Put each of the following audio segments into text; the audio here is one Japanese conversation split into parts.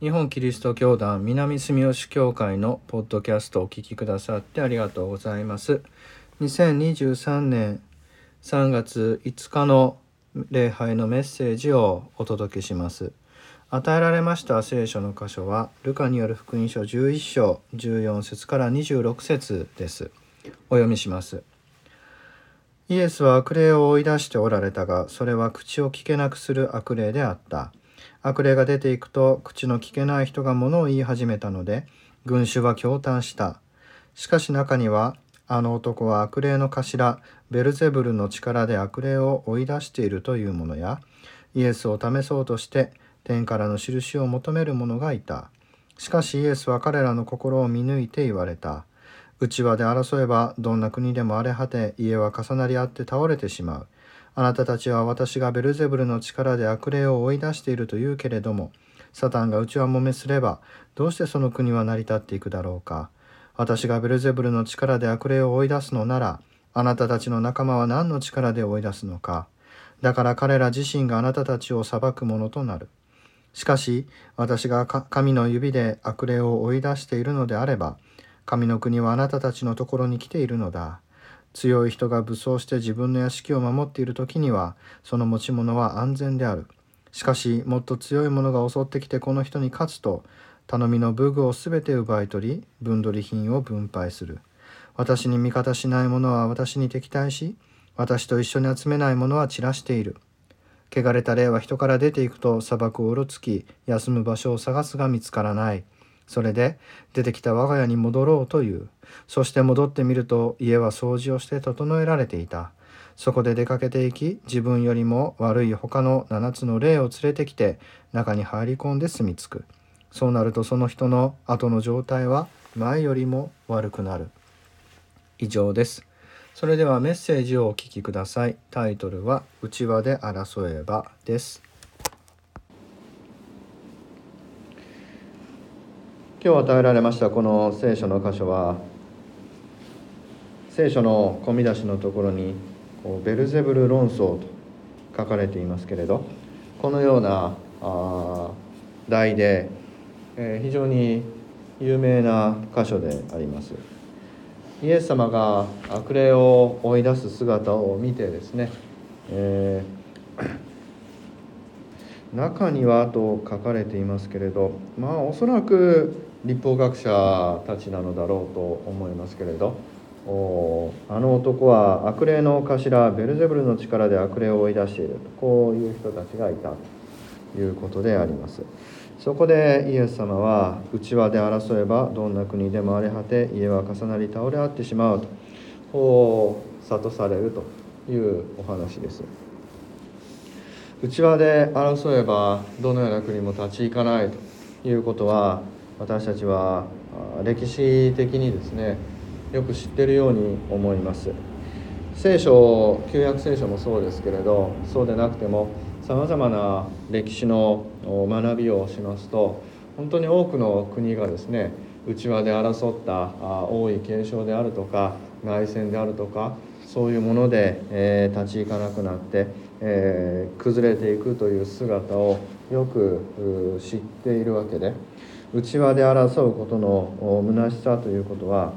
日本キリスト教団南住吉教会のポッドキャストをお聞きくださってありがとうございます。2023年3月5日の礼拝のメッセージをお届けします。与えられました聖書の箇所はルカによる福音書11章14節から26節です。お読みします。イエスは悪霊を追い出しておられたがそれは口を聞けなくする悪霊であった。悪霊が出ていくと口の聞けない人が物を言い始めたので群衆は驚嘆した。しかし中にはあの男は悪霊の頭ベルゼブルの力で悪霊を追い出しているというものやイエスを試そうとして天からの印を求める者がいた。しかしイエスは彼らの心を見抜いて言われた。内輪で争えばどんな国でも荒れ果て家は重なり合って倒れてしまう。あなたたちは私がベルゼブルの力で悪霊を追い出していると言うけれども、サタンが内輪もめすれば、どうしてその国は成り立っていくだろうか。私がベルゼブルの力で悪霊を追い出すのなら、あなたたちの仲間は何の力で追い出すのか。だから彼ら自身があなたたちを裁くものとなる。しかし、私が神の指で悪霊を追い出しているのであれば、神の国はあなたたちのところに来ているのだ。強い人が武装して自分の屋敷を守っている時には、その持ち物は安全である。しかし、もっと強い者が襲ってきてこの人に勝つと、頼みの武具をすべて奪い取り、分取り品を分配する。私に味方しない者は私に敵対し、私と一緒に集めない者は散らしている。汚れた霊は人から出ていくと砂漠をうろつき、休む場所を探すが見つからない。それで出てきた我が家に戻ろうという。そして戻ってみると家は掃除をして整えられていた。そこで出かけていき自分よりも悪い他の7つの霊を連れてきて中に入り込んで住み着く。そうなるとその人の後の状態は前よりも悪くなる。以上です。それではメッセージをお聞きください。タイトルは「内輪で争えば」です。今日与えられましたこの聖書の箇所は聖書の込み出しのところにこうベルゼブル論争と書かれていますけれどこのようなあ題で、えー、非常に有名な箇所であります。イエス様が悪霊を追い出す姿を見てですね、えー、中にはと書かれていますけれどまあおそらく立法学者たちなのだろうと思いますけれどあの男は悪霊の頭ベルゼブルの力で悪霊を追い出しているとこういう人たちがいたということであります。そこでイエス様は内輪で争えばどんな国でも荒れ果て家は重なり倒れ合ってしまうとこう諭されるというお話です。内輪で争えばどのような国も立ち行かないということは私たちは歴史的にですねよく知ってるように思います。聖書旧約聖書もそうですけれどそうでなくてもさまざまな歴史の学びをしますと本当に多くの国がですね内輪で争った王位継承であるとか内戦であるとかそういうもので、えー、立ち行かなくなって、えー、崩れていくという姿をよく知っているわけで内輪で争うことの虚しさということは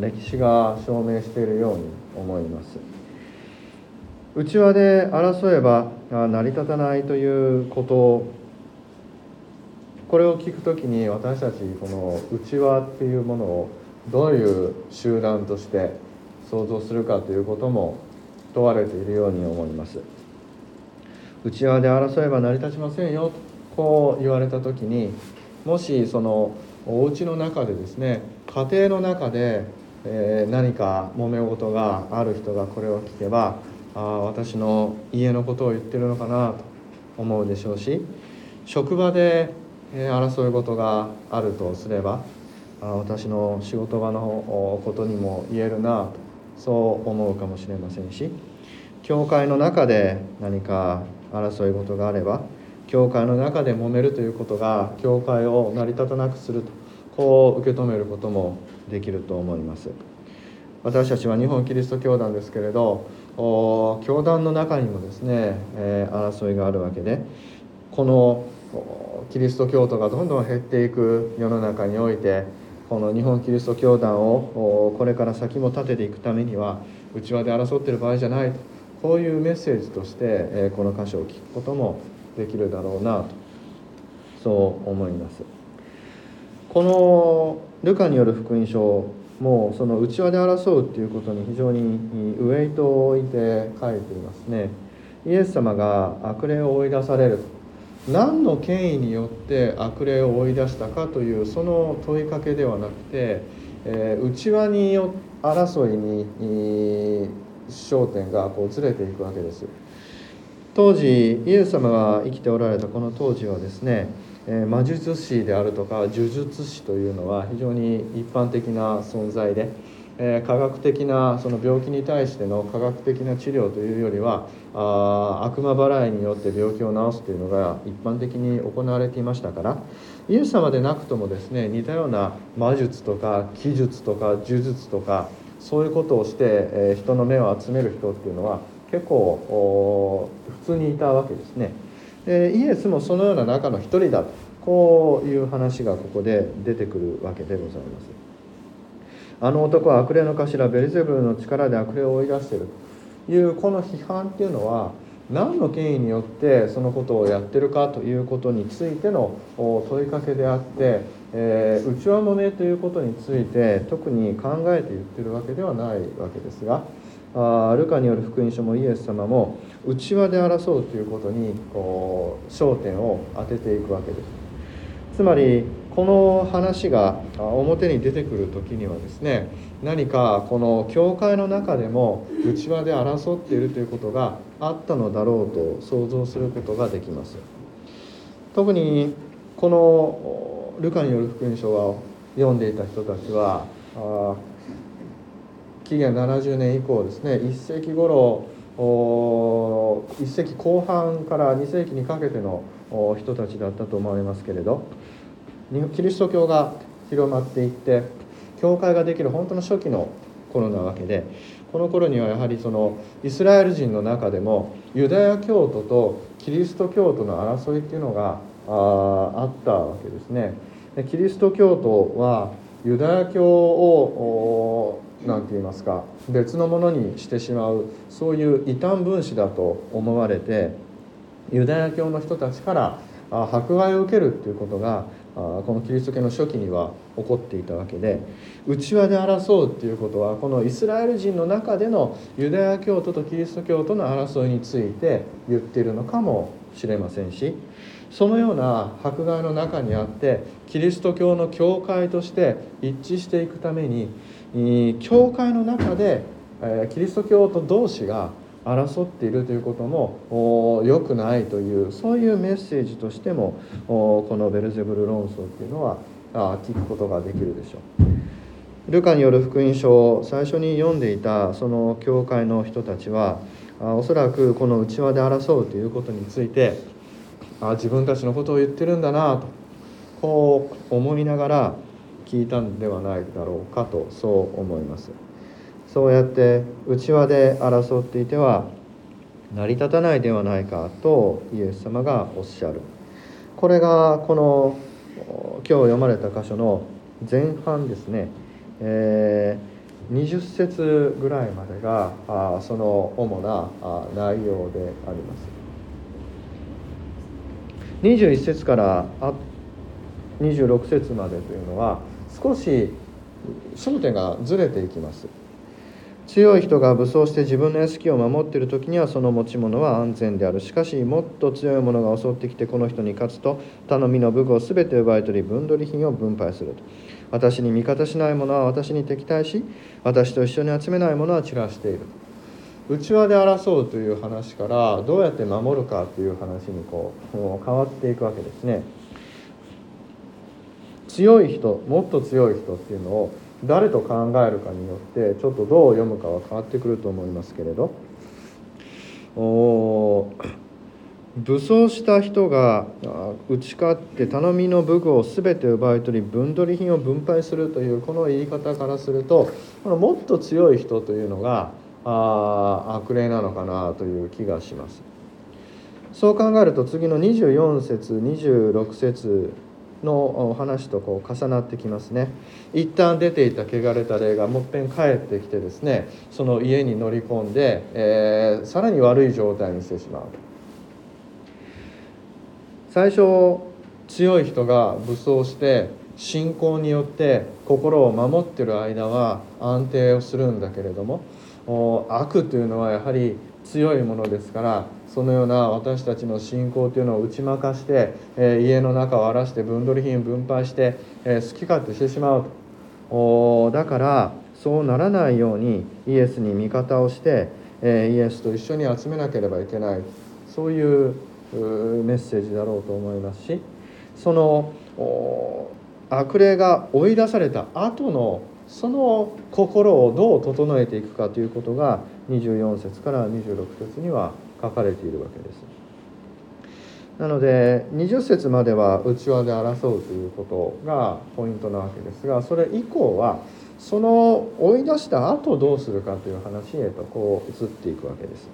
歴史が証明しているように思います。内輪で争えば成り立たないということこれを聞くときに私たちこの内輪っていうものをどういう集団として想像するかということも問われているように思います。内輪で争えば成り立ちませんよとこう言われた時にもしそのお家の中でですね家庭の中で、え何か揉め事がある人がこれを聞けばあ私の家のことを言ってるのかなと思うでしょうし職場で、え争い事があるとすればあ私の仕事場のことにも言えるなとそう思うかもしれませんし教会の中で何か争い事があれば教会の中で揉めるということが教会を成り立たなくするとこう受け止めることもできると思います。私たちは日本キリスト教団ですけれど教団の中にもですね、え、争いがあるわけでこのキリスト教徒がどんどん減っていく世の中においてこの日本キリスト教団をこれから先も立てていくためには内輪で争ってる場合じゃないと。こういうメッセージとしてこの箇所を聞くこともできるだろうなとそう思います。このルカによる福音書もうその内輪で争うっていうことに非常にウェイトを置いて書いていますね。イエス様が悪霊を追い出される何の権威によって悪霊を追い出したかというその問いかけではなくて、えー、内輪によ争いに焦点がこうずれていくわけです。当時イエス様が生きておられたこの当時はですね魔術師であるとか呪術師というのは非常に一般的な存在で科学的なその病気に対しての科学的な治療というよりはあ悪魔払いによって病気を治すというのが一般的に行われていましたからイエス様でなくともですね似たような魔術とか奇術とか呪術とかそういうことをして、え人の目を集める人っていうのは結構普通にいたわけですね。でイエスもそのような中の一人だとこういう話がここで出てくるわけでございます。あの男は悪霊の頭ベルゼブルの力で悪霊を追い出しているというこの批判っていうのは何の権威によってそのことをやってるかということについての問いかけであって、え、内輪もめということについて特に考えて言ってるわけではないわけですがあルカによる福音書もイエス様も内輪で争うということにこう焦点を当てていくわけです。つまりこの話が表に出てくる時にはですね何かこの教会の中でも内輪で争っているということがあったのだろうと想像することができます特にこのルカによる福音書を読んでいた人たちは紀元70年以降ですね1世紀頃1世紀後半から2世紀にかけての人たちだったと思われますけれどキリスト教が広まっていって教会ができる本当の初期の頃なわけでこの頃にはやはりそのイスラエル人の中でもユダヤ教徒とキリスト教徒の争いっていうのがああったわけですね。でキリスト教徒はユダヤ教を何て言いますか別のものにしてしまうそういう異端分子だと思われてユダヤ教の人たちから迫害を受けるっていうことがこのキリスト教の初期には起こっていたわけで内輪で争うっていうことはこのイスラエル人の中でのユダヤ教徒とキリスト教徒の争いについて言っているのかもしれませんしそのような迫害の中にあってキリスト教の教会として一致していくために教会の中でキリスト教徒同士が争っているということも良くないというそういうメッセージとしてもこのベルゼブル論争っていうのは聞くことができるでしょう。ルカによる福音書を最初に読んでいたその教会の人たちはおそらくこの内輪で争うということについてあ自分たちのことを言ってるんだなとこう思いながら聞いたんではないだろうかとそう思います。そうやって内輪で争っていては成り立たないではないかとイエス様がおっしゃるこれがこの日読まれた箇所の前半ですね、えー、20節ぐらいまでがあその主なあ内容であります。21節からあ26節までというのは少し焦点がずれていきます。強い人が武装して自分の屋敷を守っている時にはその持ち物は安全である。しかしもっと強い者が襲ってきてこの人に勝つと頼みの武具を全て奪い取り分取り品を分配すると。私に味方しない者は私に敵対し私と一緒に集めない者は散らしている。内輪で争うという話からどうやって守るかという話にこう変わっていくわけですね。強い人もっと強い人っていうのを誰と考えるかによってちょっとどう読むかは変わってくると思いますけれど武装した人が打ち勝って頼みの武具を全て奪い取り分取り品を分配するというこの言い方からするとこのもっと強い人というのがあ悪霊なのかなという気がします。そう考えると次の24節26節の話とこう重なってきますね。一旦出ていた汚れた霊がもっぺん帰ってきてですねその家に乗り込んで、えー、さらに悪い状態にしてしまう。最初強い人が武装して信仰によって心を守ってる間は安定をするんだけれども悪というのはやはり強いものですからそのような私たちの信仰というのを打ち負かして、え家の中を荒らして分取り品分配して、え好き勝手してしまうと。だからそうならないようにイエスに味方をして、えイエスと一緒に集めなければいけない。そういうメッセージだろうと思いますしその悪霊が追い出された後のその心をどう整えていくかということが24節から26節には書かれているわけです。なので20節までは内輪で争うということがポイントなわけですがそれ以降はその追い出した後どうするかという話へとこう移っていくわけです。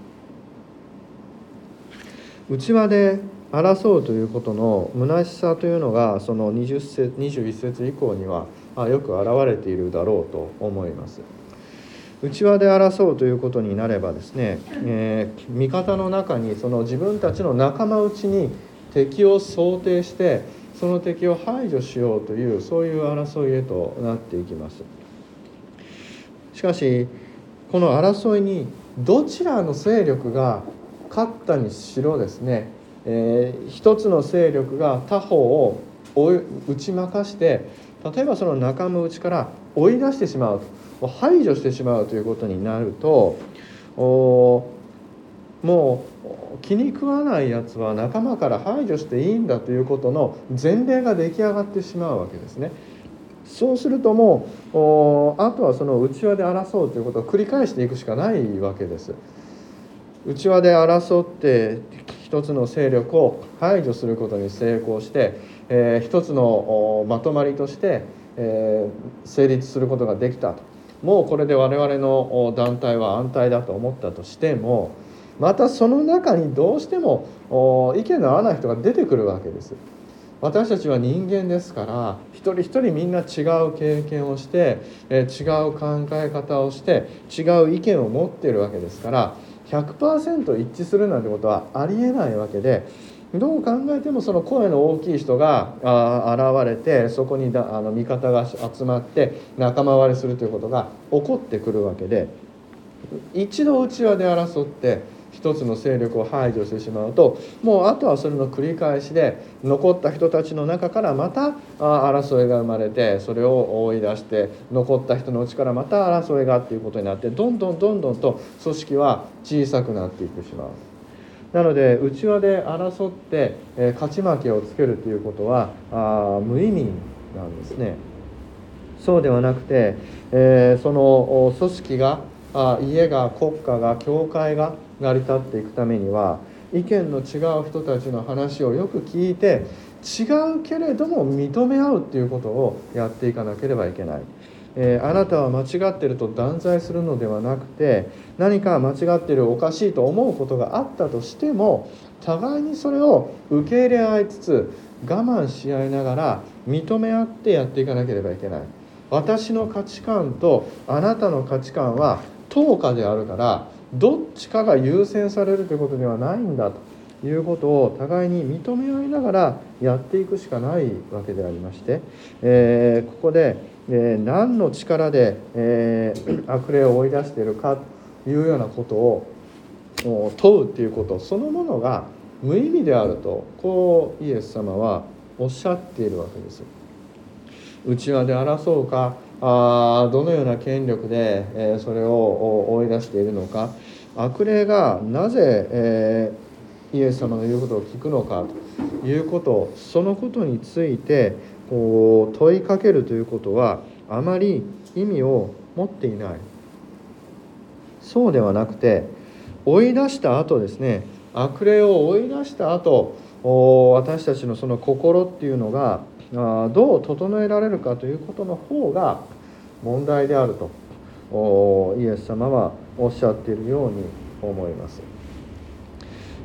内輪で争うということの虚しさというのがその20節21節以降にはあよく現れているだろうと思います。内輪で争うということになればですね、えー、味方の中にその自分たちの仲間内に敵を想定してその敵を排除しようというそういう争いへとなっていきます。しかしこの争いにどちらの勢力が勝ったにしろですね、えー、一つの勢力が他方を打ち負かして例えばその仲間内から追い出してしまう排除してしまうということになるともう気に食わないやつは仲間から排除していいんだということの前例が出来上がってしまうわけですね。そうするともうあとはその内輪で争うということを繰り返していくしかないわけです。内輪で争って一つの勢力を排除することに成功して、えー、一つのまとまりとして、えー、成立することができたともうこれで我々の団体は安泰だと思ったとしてもまたその中にどうしても意見の合わない人が出てくるわけです。私たちは人間ですから一人一人みんな違う経験をして、え違う考え方をして違う意見を持っているわけですから100%一致するなんてことはありえないわけでどう考えてもその声の大きい人が現れてそこにだあの味方が集まって仲間割れするということが起こってくるわけで一度内輪で争って一つの勢力を排除してしまうともうあとはそれの繰り返しで残った人たちの中からまた争いが生まれてそれを追い出して残った人のうちからまた争いがっていうことになってどんどんどんどんと組織は小さくなっていってしまう。なので内輪で争って、勝ち負けをつけるということは無意味なんですね。そうではなくて、えー、その組織があ家が国家が教会が成り立っていくためには意見の違う人たちの話をよく聞いて違うけれども認め合うっていうことをやっていかなければいけない。えー、あなたは間違ってると断罪するのではなくて何か間違ってるおかしいと思うことがあったとしても互いにそれを受け入れ合いつつ我慢し合いながら認め合ってやっていかなければいけない私の価値観とあなたの価値観は等価であるからどっちかが優先されるということではないんだということを互いに認め合いながらやっていくしかないわけでありまして、えー、ここで、えー、何の力で、えー、悪霊を追い出しているかというようなことを問うということそのものが無意味であるとこうイエス様はおっしゃっているわけです。内輪で争うかあどのような権力で、えそれを追い出しているのか。悪霊がなぜ、えイエス様の言うことを聞くのかということそのことについてこう問いかけるということはあまり意味を持っていない。そうではなくて追い出した後ですね悪霊を追い出した後私たちのその心っていうのがどう整えられるかということの方が問題であるとイエス様はおっしゃっているように思います。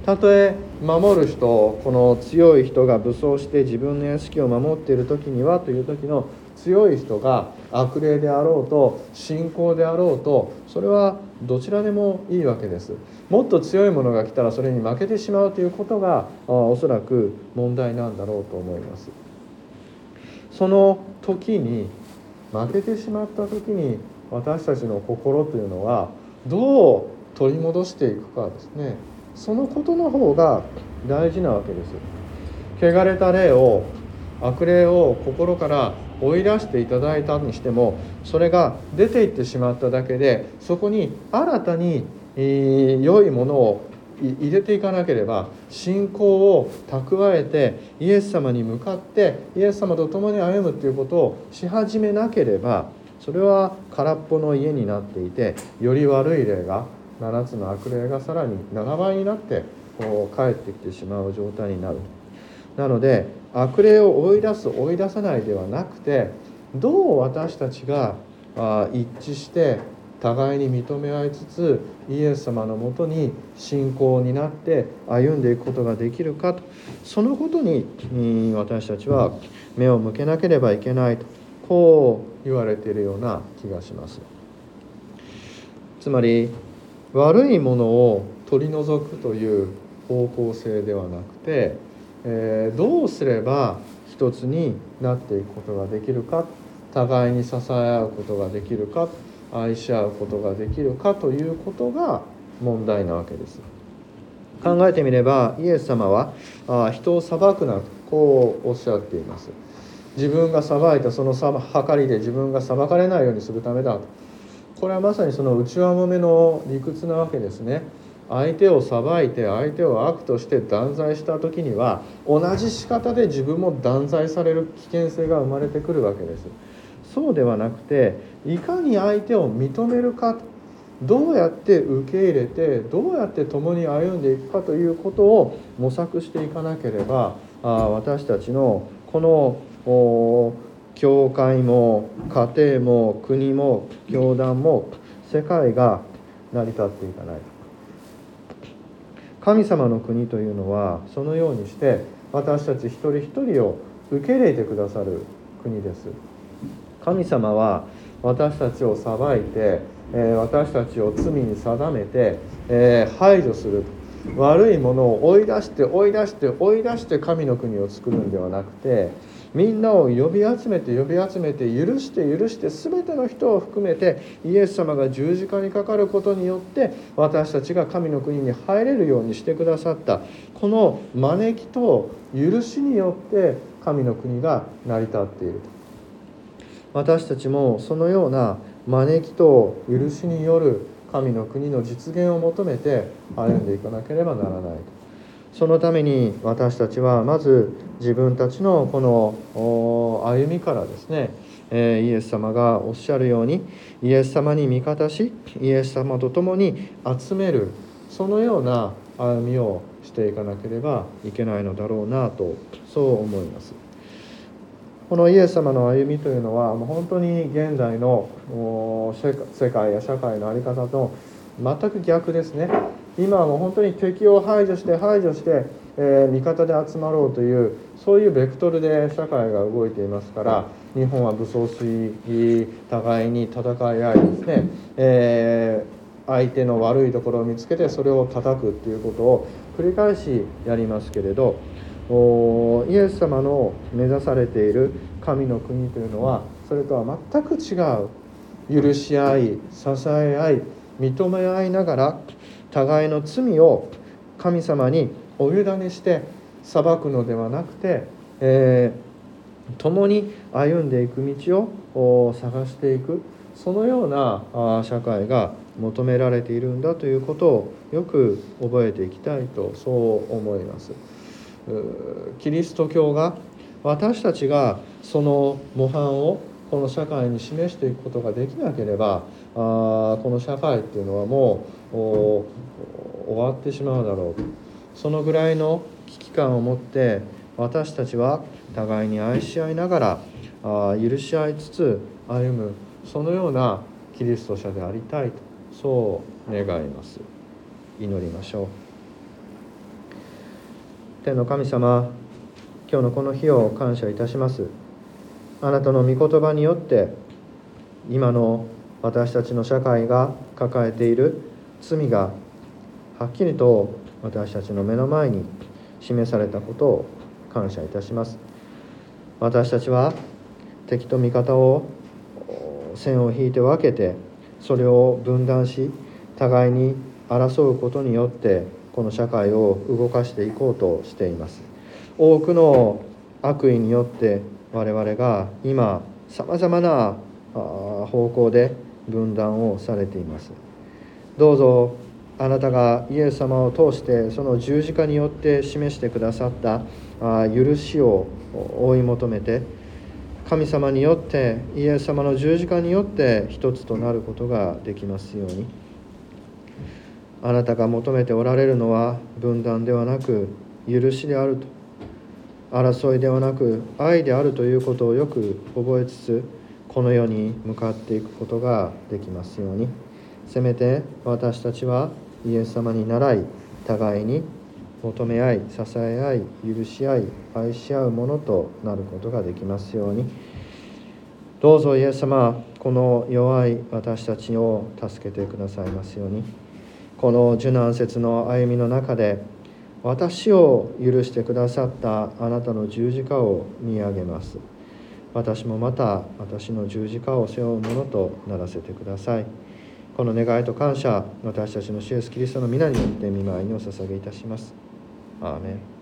たとえ守る人この強い人が武装して自分の屋敷を守っている時にはという時の強い人が悪霊であろうと信仰であろうとそれはどちらでもいいわけです。もっと強いものが来たらそれに負けてしまうということがおそらく問題なんだろうと思います。その時に負けてしまった時に私たちの心というのはどう取り戻していくかですね。そのことの方が大事なわけです。汚れた霊を悪霊を心から追い出していただいたにしてもそれが出ていってしまっただけでそこに新たに、良いものを入れていかなければ信仰を蓄えてイエス様に向かってイエス様と共に歩むということをし始めなければそれは空っぽの家になっていてより悪い霊が7つの悪霊がさらに7倍になってこう帰ってきてしまう状態になる。なので悪霊を追い出す追い出さないではなくてどう私たちが一致して互いに認め合いつつイエス様のもとに信仰になって歩んでいくことができるかとそのことに私たちは目を向けなければいけないとこう言われているような気がします。つまり悪いものを取り除くという方向性ではなくて、えー、どうすれば一つになっていくことができるか互いに支え合うことができるか愛し合うことができるかということが問題なわけです。考えてみればイエス様はあ人を裁くなとこうおっしゃっています。自分が裁いたその計りで自分が裁かれないようにするためだと。これはまさにその内輪もめの理屈なわけですね。相手を裁いて相手を悪として断罪した時には同じ仕方で自分も断罪される危険性が生まれてくるわけです。そうではなくていかに相手を認めるかどうやって受け入れてどうやって共に歩んでいくかということを模索していかなければあ私たちのこの教会も家庭も国も教団も世界が成り立っていかない。神様の国というのはそのようにして私たち一人一人を受け入れてくださる国です。神様は私たちを裁いて、え私たちを罪に定めて、え排除する。悪いものを追い出して追い出して追い出して神の国を作るんではなくてみんなを呼び集めて呼び集めて許して許して全ての人を含めてイエス様が十字架にかかることによって私たちが神の国に入れるようにしてくださった。この招きと許しによって神の国が成り立っている私たちもそのような招きと許しによる神の国の実現を求めて歩んでいかなければならないそのために私たちはまず自分たちのこの歩みからですねイエス様がおっしゃるようにイエス様に味方しイエス様と共に集めるそのような歩みをしていかなければいけないのだろうなとそう思います。このイエス様の歩みというのはもう本当に現代の世界や社会の在り方と全く逆ですね。今はもう本当に敵を排除して排除して、えー、味方で集まろうというそういうベクトルで社会が動いていますから日本は武装水互いに戦い合いですね、えー、相手の悪いところを見つけてそれを叩くっていうことを繰り返しやりますけれどイエス様の目指されている神の国というのはそれとは全く違う許し合い支え合い認め合いながら互いの罪を神様にお委ねして裁くのではなくて、えー、共に歩んでいく道を探していくそのような社会が求められているんだということをよく覚えていきたいとそう思います。キリスト教が私たちがその模範をこの社会に示していくことができなければあこの社会っていうのはもう終わってしまうだろう。とそのぐらいの危機感を持って私たちは互いに愛し合いながらあ許し合いつつ歩むそのようなキリスト者でありたいとそう願います。祈りましょう。天の神様今日のこの日を感謝いたします。あなたの御言葉によって今の私たちの社会が抱えている罪がはっきりと私たちの目の前に示されたことを感謝いたします。私たちは敵と味方を線を引いて分けてそれを分断し互いに争うことによってこの社会を動かしていこうとしています。多くの悪意によって我々が今さまざまな方向で分断をされています。どうぞあなたがイエス様を通してその十字架によって示してくださった許しを追い求めて神様によってイエス様の十字架によって一つとなることができますように。あなたが求めておられるのは分断ではなく許しであると。争いではなく愛であるということをよく覚えつつこの世に向かっていくことができますように。せめて私たちはイエス様に倣い互いに求め合い支え合い許し合い愛し合うものとなることができますように。どうぞイエス様この弱い私たちを助けてくださいますように。この受難節の歩みの中で私を許してくださったあなたの十字架を見上げます。私もまた私の十字架を背負うものとならせてください。この願いと感謝私たちの主イエスキリストの皆によって見舞いにお捧げいたします。アーメン。